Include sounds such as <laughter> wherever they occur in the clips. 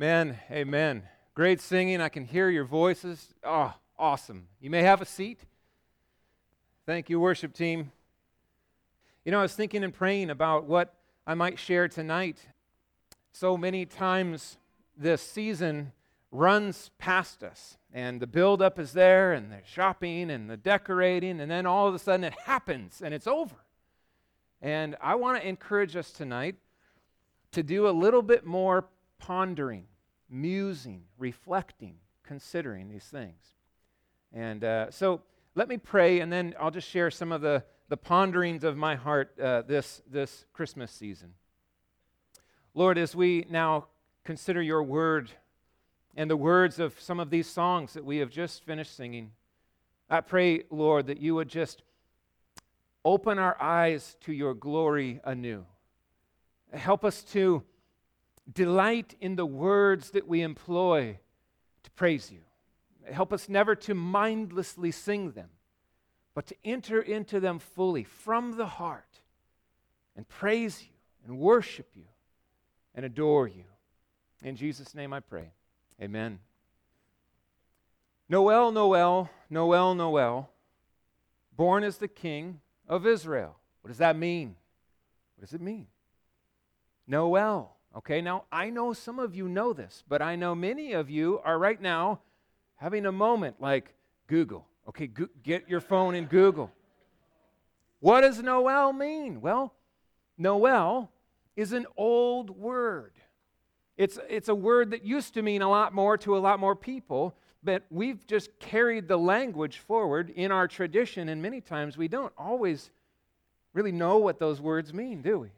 Man, amen. Great singing. I can hear your voices. Oh, awesome. You may have a seat. Thank you, worship team. You know, I was thinking and praying about what I might share tonight. So many times this season runs past us, and the buildup is there, and the shopping and the decorating, and then all of a sudden it happens and it's over. And I want to encourage us tonight to do a little bit more pondering, musing, reflecting, considering these things. And uh, so let me pray, and then I'll just share some of the, the ponderings of my heart uh, this, this Christmas season. Lord, as we now consider your word and the words of some of these songs that we have just finished singing, I pray, Lord, that you would just open our eyes to your glory anew. Help us to delight in the words that we employ to praise you. Help us never to mindlessly sing them, but to enter into them fully from the heart and praise you and worship you and adore you. In Jesus' name I pray. Amen. Noel, Noel, Noel, Noel, born as the King of Israel. What does that mean? What does it mean? Noel. Okay, now I know some of you know this, but I know many of you are right now having a moment like Google. Okay, go- get your phone and Google. What does Noel mean? Well, Noel is an old word. It's, it's a word that used to mean a lot more to a lot more people, but we've just carried the language forward in our tradition, and many times we don't always really know what those words mean, do we?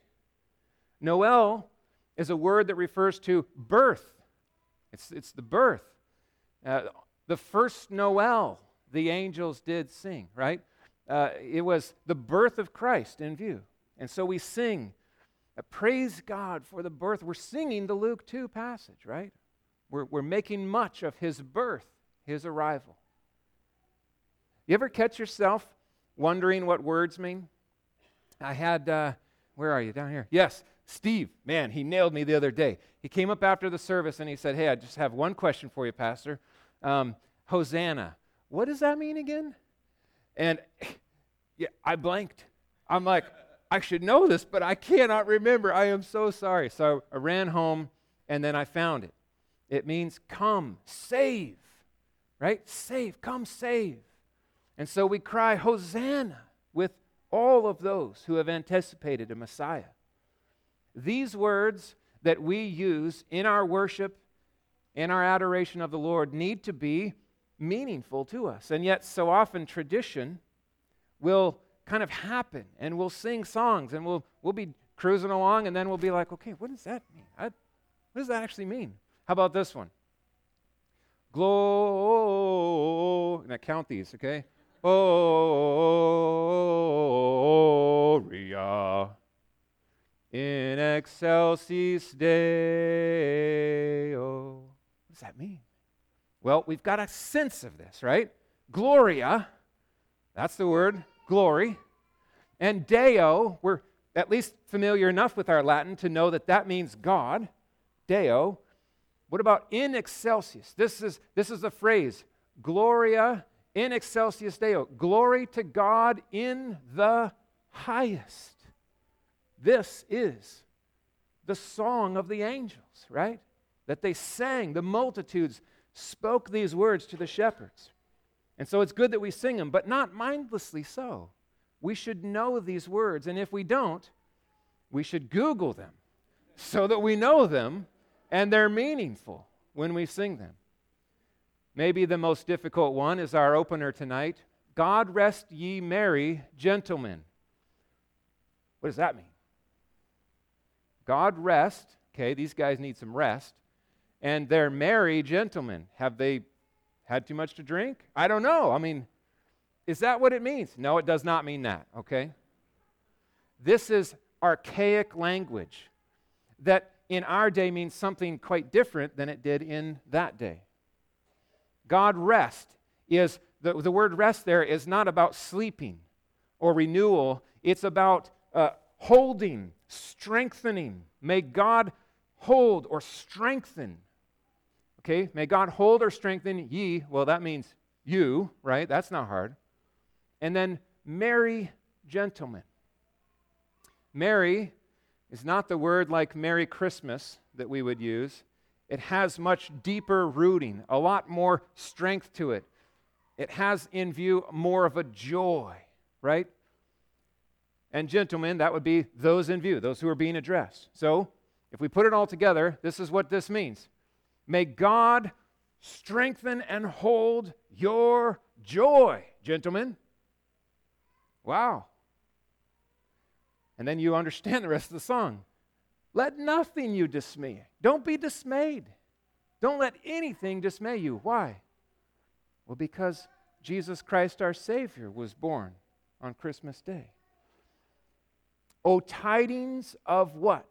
Noel is a word that refers to birth. It's, it's the birth. Uh, the first Noel the angels did sing, right? Uh, it was the birth of Christ in view. And so we sing uh, praise God for the birth. We're singing the Luke 2 passage, right? We're, we're making much of his birth, his arrival. You ever catch yourself wondering what words mean? I had, uh, where are you? Down here. Yes, Steve. Man, he nailed me the other day. He came up after the service and he said, Hey, I just have one question for you, Pastor. Um, Hosanna. What does that mean again? And <laughs> yeah, I blanked. I'm like, I should know this, but I cannot remember. I am so sorry. So I ran home and then I found it. It means come, save, right? Save, come save. And so we cry, Hosanna, with all of those who have anticipated a Messiah. These words that we use in our worship, in our adoration of the Lord, need to be meaningful to us. And yet, so often, tradition will kind of happen and we'll sing songs and we'll, we'll be cruising along and then we'll be like, okay, what does that mean? I, what does that actually mean? How about this one? Glory. Now count these, okay? Gloria in excelsis Deo. What does that mean? Well, we've got a sense of this, right? Gloria, that's the word glory. And Deo, we're at least familiar enough with our Latin to know that that means God. Deo. What about in excelsis? This is, this is the phrase Gloria in excelsis Deo. Glory to God in the highest. This is the song of the angels, right? That they sang. The multitudes spoke these words to the shepherds. And so it's good that we sing them, but not mindlessly so. We should know these words, and if we don't, we should Google them so that we know them and they're meaningful when we sing them. Maybe the most difficult one is our opener tonight God rest ye merry, gentlemen. What does that mean? God rest, okay, these guys need some rest, and they're merry gentlemen. Have they had too much to drink? I don't know. I mean, is that what it means? No, it does not mean that, okay? This is archaic language that in our day means something quite different than it did in that day. God rest is, the, the word rest there is not about sleeping or renewal, it's about uh, holding, strengthening. May God hold or strengthen Okay, may God hold or strengthen ye. Well, that means you, right? That's not hard. And then merry gentlemen. Merry is not the word like Merry Christmas that we would use. It has much deeper rooting, a lot more strength to it. It has in view more of a joy, right? And gentlemen, that would be those in view, those who are being addressed. So, if we put it all together, this is what this means May God strengthen and hold your joy, gentlemen. Wow. And then you understand the rest of the song. Let nothing you dismay. Don't be dismayed. Don't let anything dismay you. Why? Well, because Jesus Christ our Savior was born on Christmas Day. Oh, tidings of what?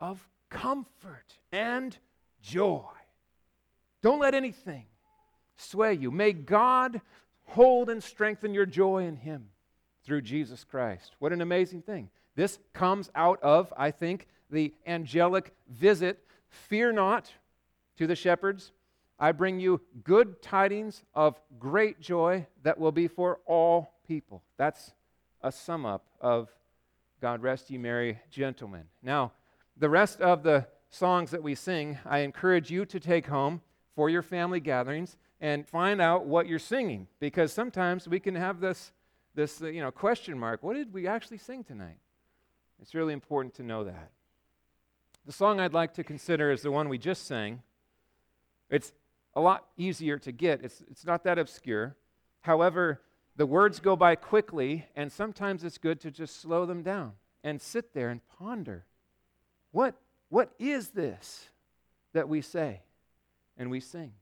Of comfort and joy. Don't let anything sway you. May God hold and strengthen your joy in Him through Jesus Christ. What an amazing thing. This comes out of, I think, the angelic visit. Fear not to the shepherds. I bring you good tidings of great joy that will be for all people. That's a sum up of God rest ye merry gentlemen. Now, the rest of the songs that we sing, I encourage you to take home for your family gatherings and find out what you're singing because sometimes we can have this this uh, you know question mark what did we actually sing tonight? It's really important to know that. The song i'd like to consider is the one we just sang. It's a lot easier to get. It's, it's not that obscure. However the words go by quickly and sometimes it's good to just slow them down and sit there and ponder what what is this that we say and we sing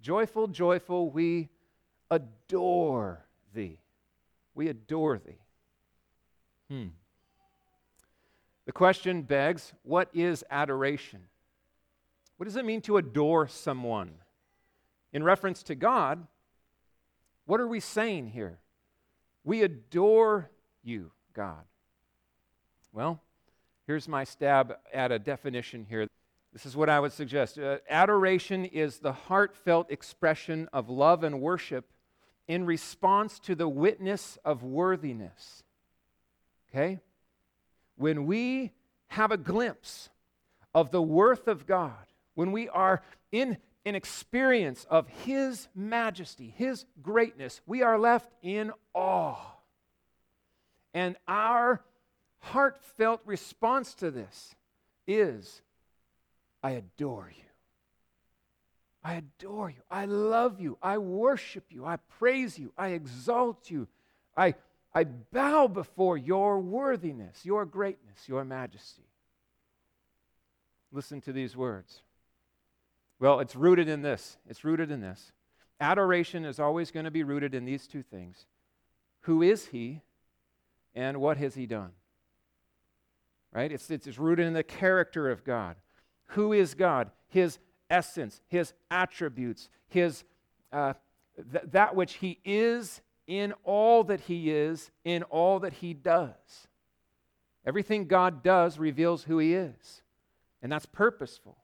joyful joyful we adore thee we adore thee. Hmm. The question begs what is adoration? What does it mean to adore someone? In reference to God, what are we saying here? We adore you, God. Well, here's my stab at a definition here. This is what I would suggest. Uh, adoration is the heartfelt expression of love and worship in response to the witness of worthiness. Okay? When we have a glimpse of the worth of God, when we are in an experience of His majesty, His greatness, we are left in awe. And our heartfelt response to this is I adore you. I adore you. I love you. I worship you. I praise you. I exalt you. I, I bow before your worthiness, your greatness, your majesty. Listen to these words. Well, it's rooted in this. It's rooted in this. Adoration is always going to be rooted in these two things Who is He, and what has He done? Right? It's, it's, it's rooted in the character of God. Who is God? His essence, his attributes, his, uh, th- that which he is in all that he is, in all that he does. Everything God does reveals who he is, and that's purposeful.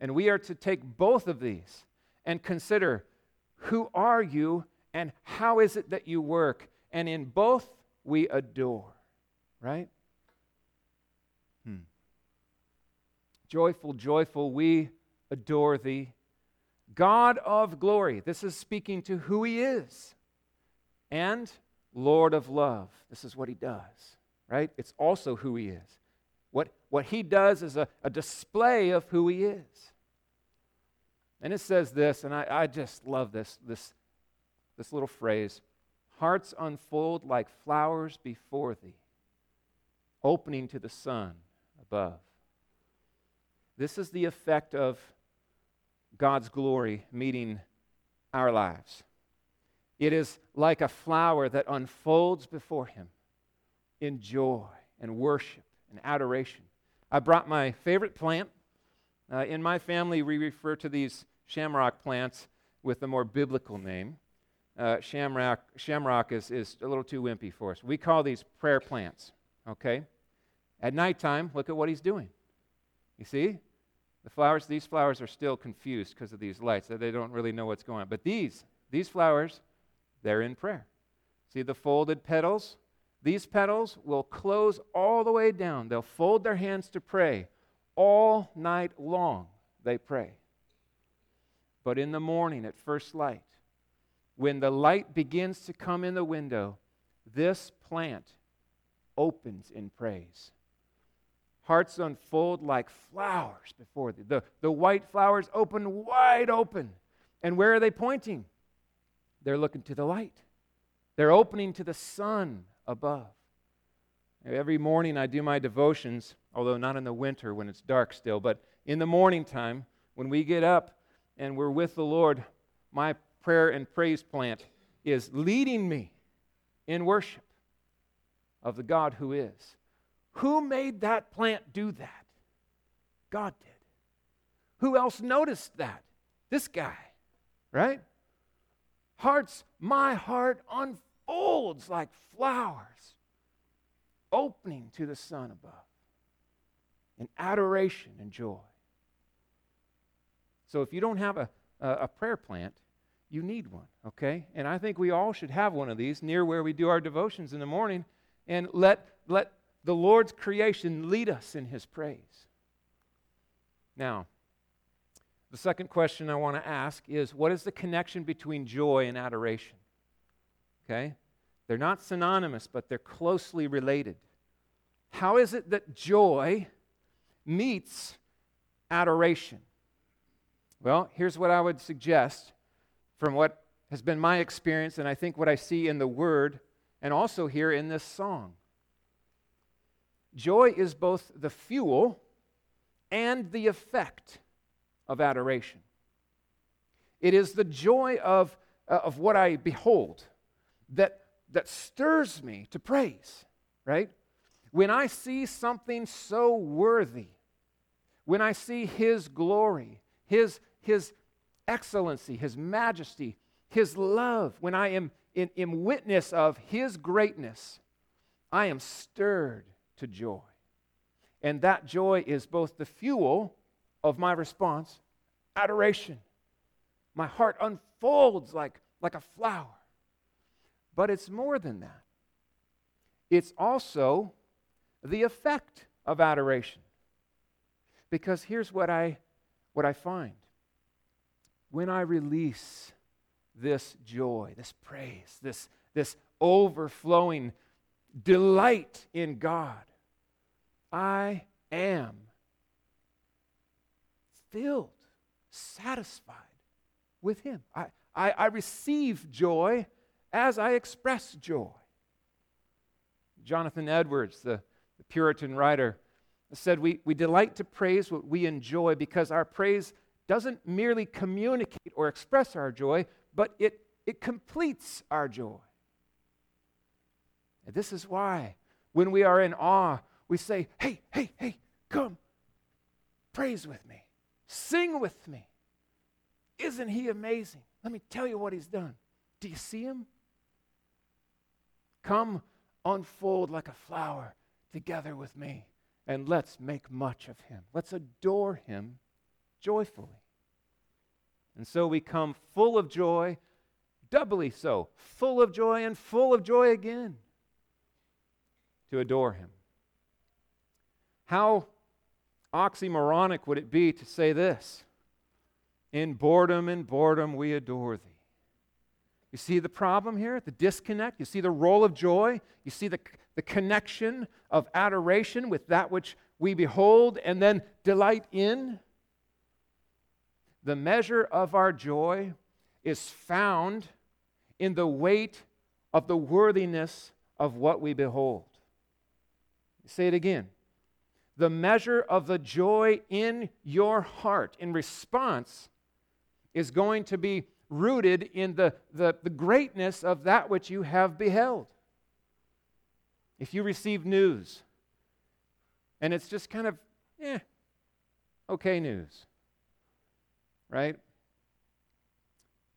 And we are to take both of these and consider who are you and how is it that you work? And in both, we adore, right? Hmm. Joyful, joyful, we adore thee. God of glory, this is speaking to who he is. And Lord of love, this is what he does, right? It's also who he is. What, what he does is a, a display of who he is. And it says this, and I, I just love this, this, this little phrase hearts unfold like flowers before thee, opening to the sun above. This is the effect of God's glory meeting our lives. It is like a flower that unfolds before Him in joy and worship and adoration. I brought my favorite plant. Uh, in my family, we refer to these shamrock plants with a more biblical name. Uh, shamrock, shamrock is, is a little too wimpy for us. We call these prayer plants, okay? At nighttime, look at what he's doing. You see? The flowers, these flowers are still confused because of these lights. They don't really know what's going on. But these, these flowers, they're in prayer. See the folded petals? These petals will close all the way down. They'll fold their hands to pray. All night long, they pray. But in the morning, at first light, when the light begins to come in the window, this plant opens in praise. Hearts unfold like flowers before thee. The, the white flowers open wide open. And where are they pointing? They're looking to the light. They're opening to the sun above. Every morning I do my devotions, although not in the winter when it's dark still, but in the morning time when we get up and we're with the Lord, my prayer and praise plant is leading me in worship of the God who is. Who made that plant do that? God did. Who else noticed that? This guy, right? Hearts, my heart unfolds like flowers, opening to the sun above in adoration and joy. So if you don't have a, a, a prayer plant, you need one, okay? And I think we all should have one of these near where we do our devotions in the morning and let, let the Lord's creation lead us in his praise. Now, the second question I want to ask is what is the connection between joy and adoration? Okay? They're not synonymous, but they're closely related. How is it that joy meets adoration? Well, here's what I would suggest from what has been my experience, and I think what I see in the Word, and also here in this song. Joy is both the fuel and the effect of adoration. It is the joy of, uh, of what I behold that, that stirs me to praise, right? When I see something so worthy, when I see His glory, His, his excellency, His majesty, His love, when I am in, in witness of His greatness, I am stirred to joy. And that joy is both the fuel of my response, adoration. My heart unfolds like, like a flower. But it's more than that, it's also the effect of adoration. Because here's what I, what I find when I release this joy, this praise, this, this overflowing delight in God, I am filled, satisfied with Him. I, I, I receive joy as I express joy. Jonathan Edwards, the, the Puritan writer, said, we, we delight to praise what we enjoy because our praise doesn't merely communicate or express our joy, but it, it completes our joy. And this is why, when we are in awe, we say, Hey, hey, hey, come, praise with me, sing with me. Isn't he amazing? Let me tell you what he's done. Do you see him? Come, unfold like a flower together with me, and let's make much of him. Let's adore him joyfully. And so we come full of joy, doubly so, full of joy and full of joy again to adore Him. How oxymoronic would it be to say this? In boredom and boredom we adore Thee. You see the problem here, the disconnect? You see the role of joy? You see the, the connection of adoration with that which we behold and then delight in? The measure of our joy is found in the weight of the worthiness of what we behold. Say it again. The measure of the joy in your heart in response is going to be rooted in the, the, the greatness of that which you have beheld. If you receive news and it's just kind of, eh, okay news, right?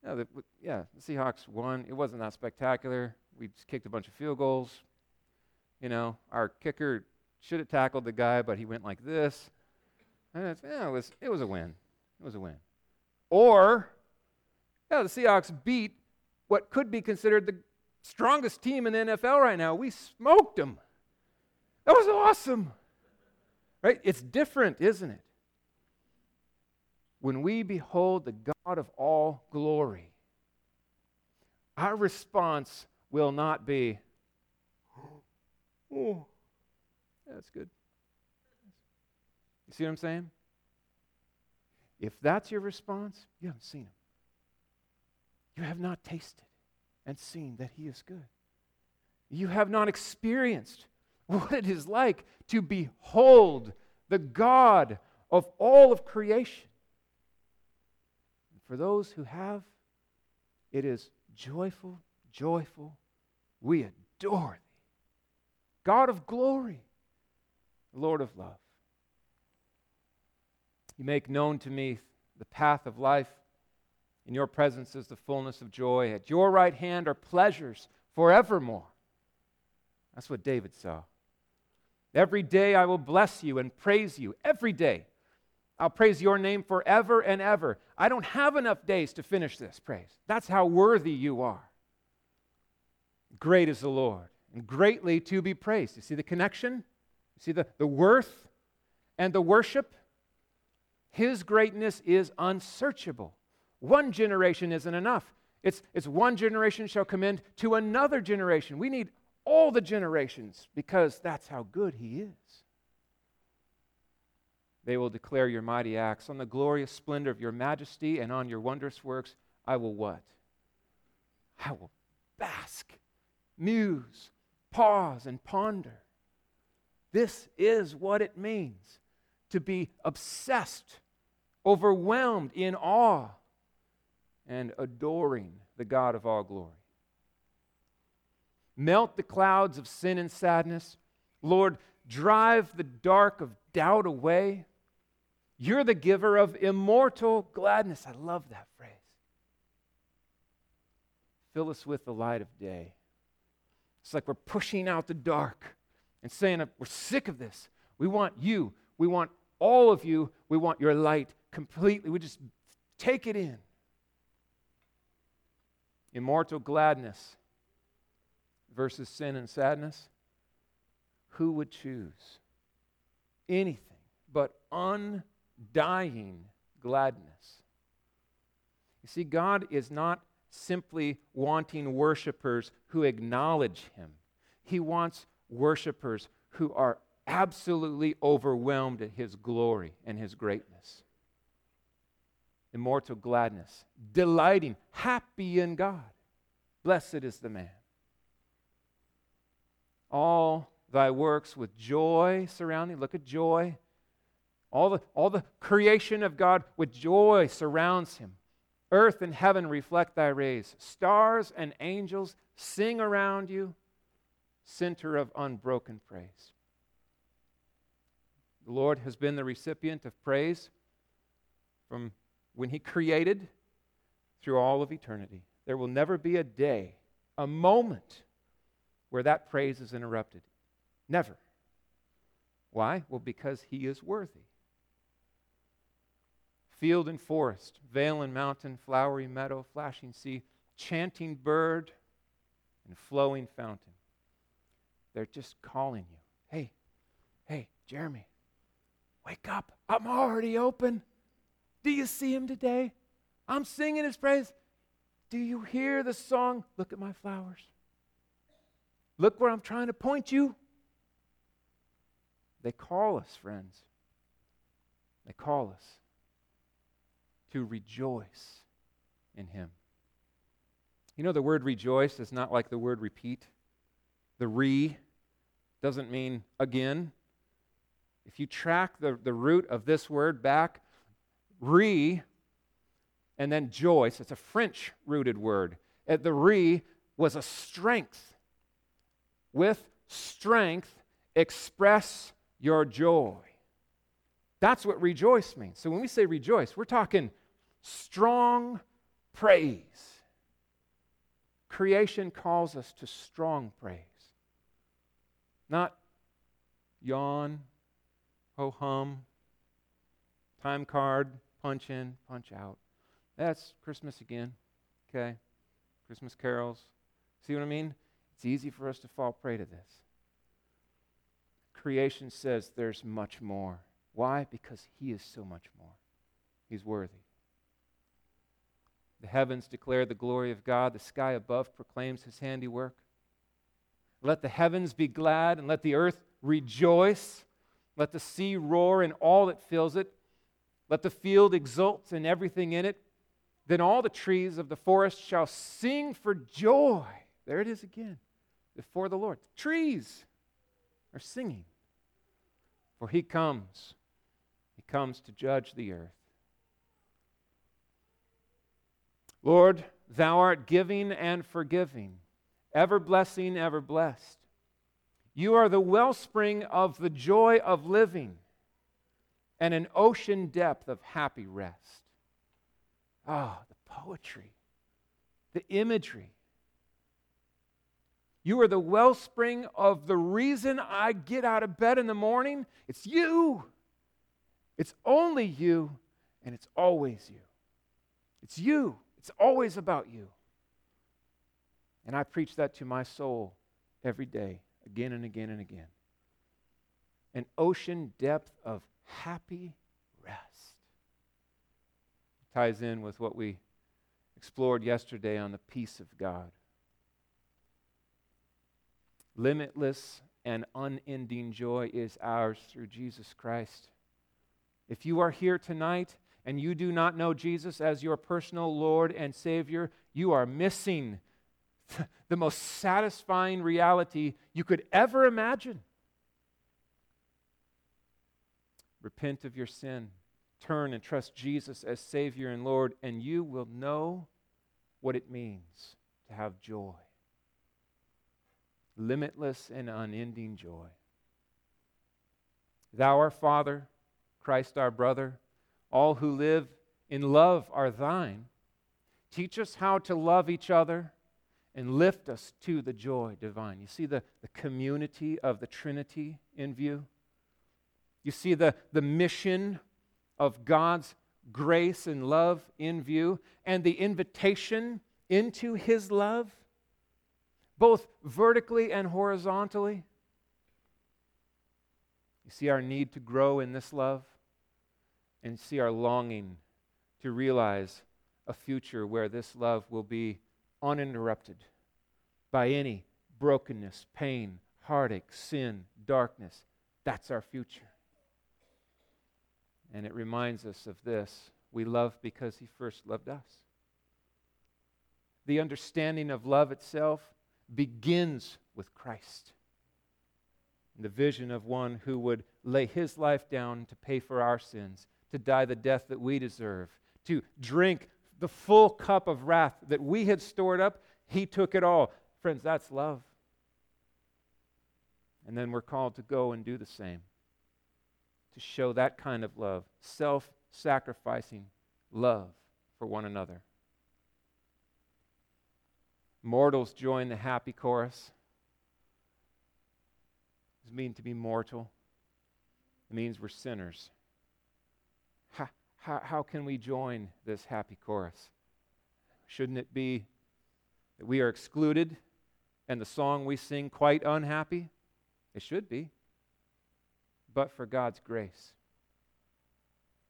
Yeah, the, yeah, the Seahawks won. It wasn't that spectacular. We just kicked a bunch of field goals. You know, our kicker should have tackled the guy, but he went like this. And yeah, it was, it was a win. It was a win. Or, yeah, the Seahawks beat what could be considered the strongest team in the NFL right now. We smoked them. That was awesome. Right? It's different, isn't it? When we behold the God of all glory, our response will not be, <gasps> oh, that's good. You see what I'm saying? If that's your response, you haven't seen him. You have not tasted and seen that he is good. You have not experienced what it is like to behold the God of all of creation. For those who have, it is joyful, joyful. We adore thee. God of glory, Lord of love. You make known to me the path of life. In your presence is the fullness of joy. At your right hand are pleasures forevermore. That's what David saw. Every day I will bless you and praise you. Every day. I'll praise your name forever and ever. I don't have enough days to finish this praise. That's how worthy you are. Great is the Lord and greatly to be praised. You see the connection? You see the, the worth and the worship? His greatness is unsearchable. One generation isn't enough. It's, it's one generation shall commend to another generation. We need all the generations because that's how good He is. They will declare your mighty acts. On the glorious splendor of your majesty and on your wondrous works, I will what? I will bask, muse, pause, and ponder. This is what it means to be obsessed, overwhelmed in awe, and adoring the God of all glory. Melt the clouds of sin and sadness. Lord, drive the dark of doubt away. You're the giver of immortal gladness. I love that phrase. Fill us with the light of day. It's like we're pushing out the dark and saying, We're sick of this. We want you. We want all of you. We want your light completely. We just take it in. Immortal gladness versus sin and sadness. Who would choose anything but undying gladness? You see, God is not simply wanting worshipers who acknowledge Him, He wants worshipers who are absolutely overwhelmed at His glory and His greatness. Immortal gladness, delighting, happy in God. Blessed is the man. All thy works with joy surrounding. Look at joy. All the, all the creation of God with joy surrounds him. Earth and heaven reflect thy rays. Stars and angels sing around you, center of unbroken praise. The Lord has been the recipient of praise from when He created through all of eternity. There will never be a day, a moment, where that praise is interrupted. Never. Why? Well, because He is worthy field and forest, vale and mountain, flowery meadow, flashing sea, chanting bird, and flowing fountain. They're just calling you. Hey, hey, Jeremy, wake up. I'm already open. Do you see him today? I'm singing his praise. Do you hear the song? Look at my flowers. Look where I'm trying to point you. They call us, friends. They call us to rejoice in Him. You know, the word rejoice is not like the word repeat. The re doesn't mean again. If you track the, the root of this word back, re and then joyce, it's a French rooted word. At the re was a strength. With strength, express your joy. That's what rejoice means. So when we say rejoice, we're talking strong praise. Creation calls us to strong praise, not yawn, ho hum, time card, punch in, punch out. That's Christmas again. Okay? Christmas carols. See what I mean? It's easy for us to fall prey to this. Creation says there's much more. Why? Because He is so much more. He's worthy. The heavens declare the glory of God, the sky above proclaims His handiwork. Let the heavens be glad and let the earth rejoice. Let the sea roar and all that fills it. Let the field exult and everything in it. Then all the trees of the forest shall sing for joy. There it is again, before the Lord. Trees are singing. For he comes. He comes to judge the earth. Lord, thou art giving and forgiving ever blessing, ever blessed. You are the wellspring of the joy of living and an ocean depth of happy rest. Ah, oh, the poetry, the imagery. You are the wellspring of the reason I get out of bed in the morning. It's you. It's only you, and it's always you. It's you. It's always about you. And I preach that to my soul every day, again and again and again. An ocean depth of happy rest. ties in with what we explored yesterday on the peace of God. Limitless and unending joy is ours through Jesus Christ. If you are here tonight and you do not know Jesus as your personal Lord and Savior, you are missing <laughs> the most satisfying reality you could ever imagine. Repent of your sin, turn and trust Jesus as Savior and Lord, and you will know what it means to have joy limitless and unending joy. Thou, our Father, Christ, our brother, all who live in love are thine. Teach us how to love each other and lift us to the joy divine. You see the, the community of the Trinity in view? You see the, the mission of God's grace and love in view and the invitation into His love, both vertically and horizontally. You see our need to grow in this love and see our longing to realize a future where this love will be uninterrupted by any brokenness, pain, heartache, sin, darkness. That's our future. And it reminds us of this we love because He first loved us. The understanding of love itself begins with Christ. The vision of one who would lay his life down to pay for our sins, to die the death that we deserve, to drink the full cup of wrath that we had stored up, he took it all. Friends, that's love. And then we're called to go and do the same, to show that kind of love, self sacrificing love for one another. Mortals join the happy chorus. It mean to be mortal? It means we're sinners. How, how can we join this happy chorus? Shouldn't it be that we are excluded and the song we sing quite unhappy? It should be, but for God's grace.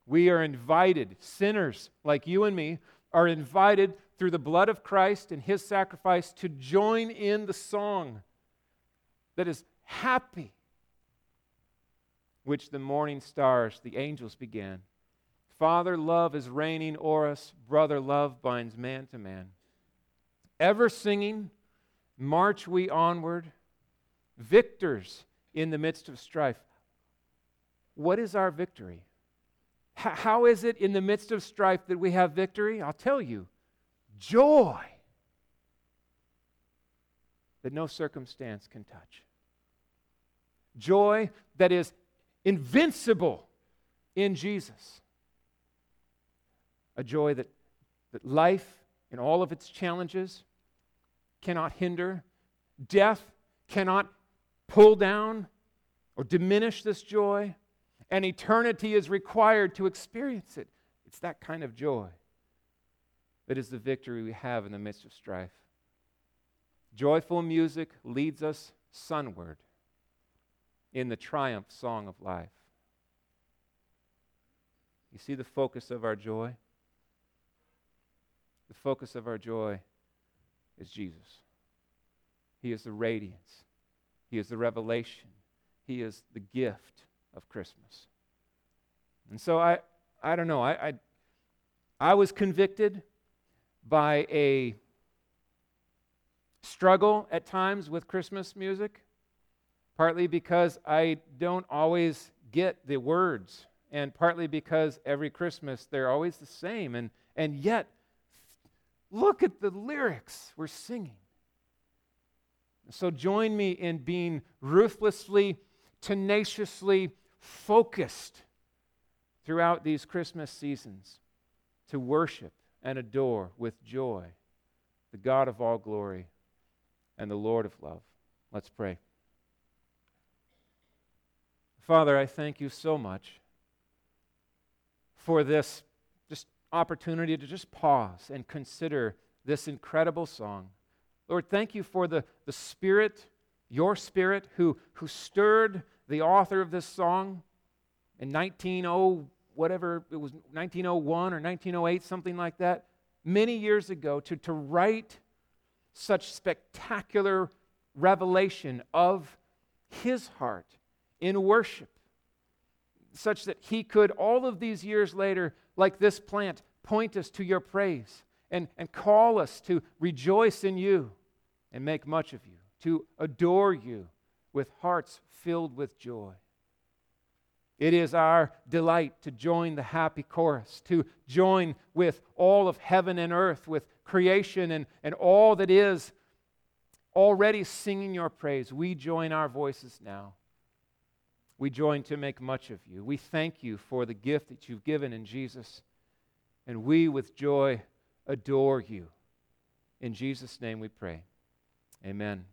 We are invited, sinners like you and me, are invited through the blood of Christ and his sacrifice to join in the song that is happy, which the morning stars, the angels began. Father love is reigning o'er us, brother love binds man to man. Ever singing, march we onward, victors in the midst of strife. What is our victory? H- how is it in the midst of strife that we have victory? I'll tell you joy that no circumstance can touch. Joy that is invincible in Jesus a joy that, that life and all of its challenges cannot hinder, death cannot pull down or diminish this joy, and eternity is required to experience it. It's that kind of joy that is the victory we have in the midst of strife. Joyful music leads us sunward in the triumph song of life. You see the focus of our joy? The focus of our joy is Jesus. He is the radiance, He is the revelation, He is the gift of Christmas. And so I, I don't know, I, I, I was convicted by a struggle at times with Christmas music, partly because I don't always get the words, and partly because every Christmas they're always the same. And, and yet, look at the lyrics we're singing. So join me in being ruthlessly, tenaciously focused throughout these Christmas seasons to worship and adore with joy the God of all glory and the Lord of love. Let's pray. Father, I thank you so much for this just opportunity to just pause and consider this incredible song. Lord, thank you for the, the Spirit, your Spirit, who, who stirred the author of this song in 1900, whatever it was, 1901 or 1908, something like that, many years ago, to, to write such spectacular revelation of his heart in worship, such that he could, all of these years later, like this plant, point us to your praise and, and call us to rejoice in you and make much of you, to adore you with hearts filled with joy. It is our delight to join the happy chorus, to join with all of heaven and earth, with creation and, and all that is already singing your praise. We join our voices now. We join to make much of you. We thank you for the gift that you've given in Jesus, and we with joy adore you. In Jesus' name we pray. Amen.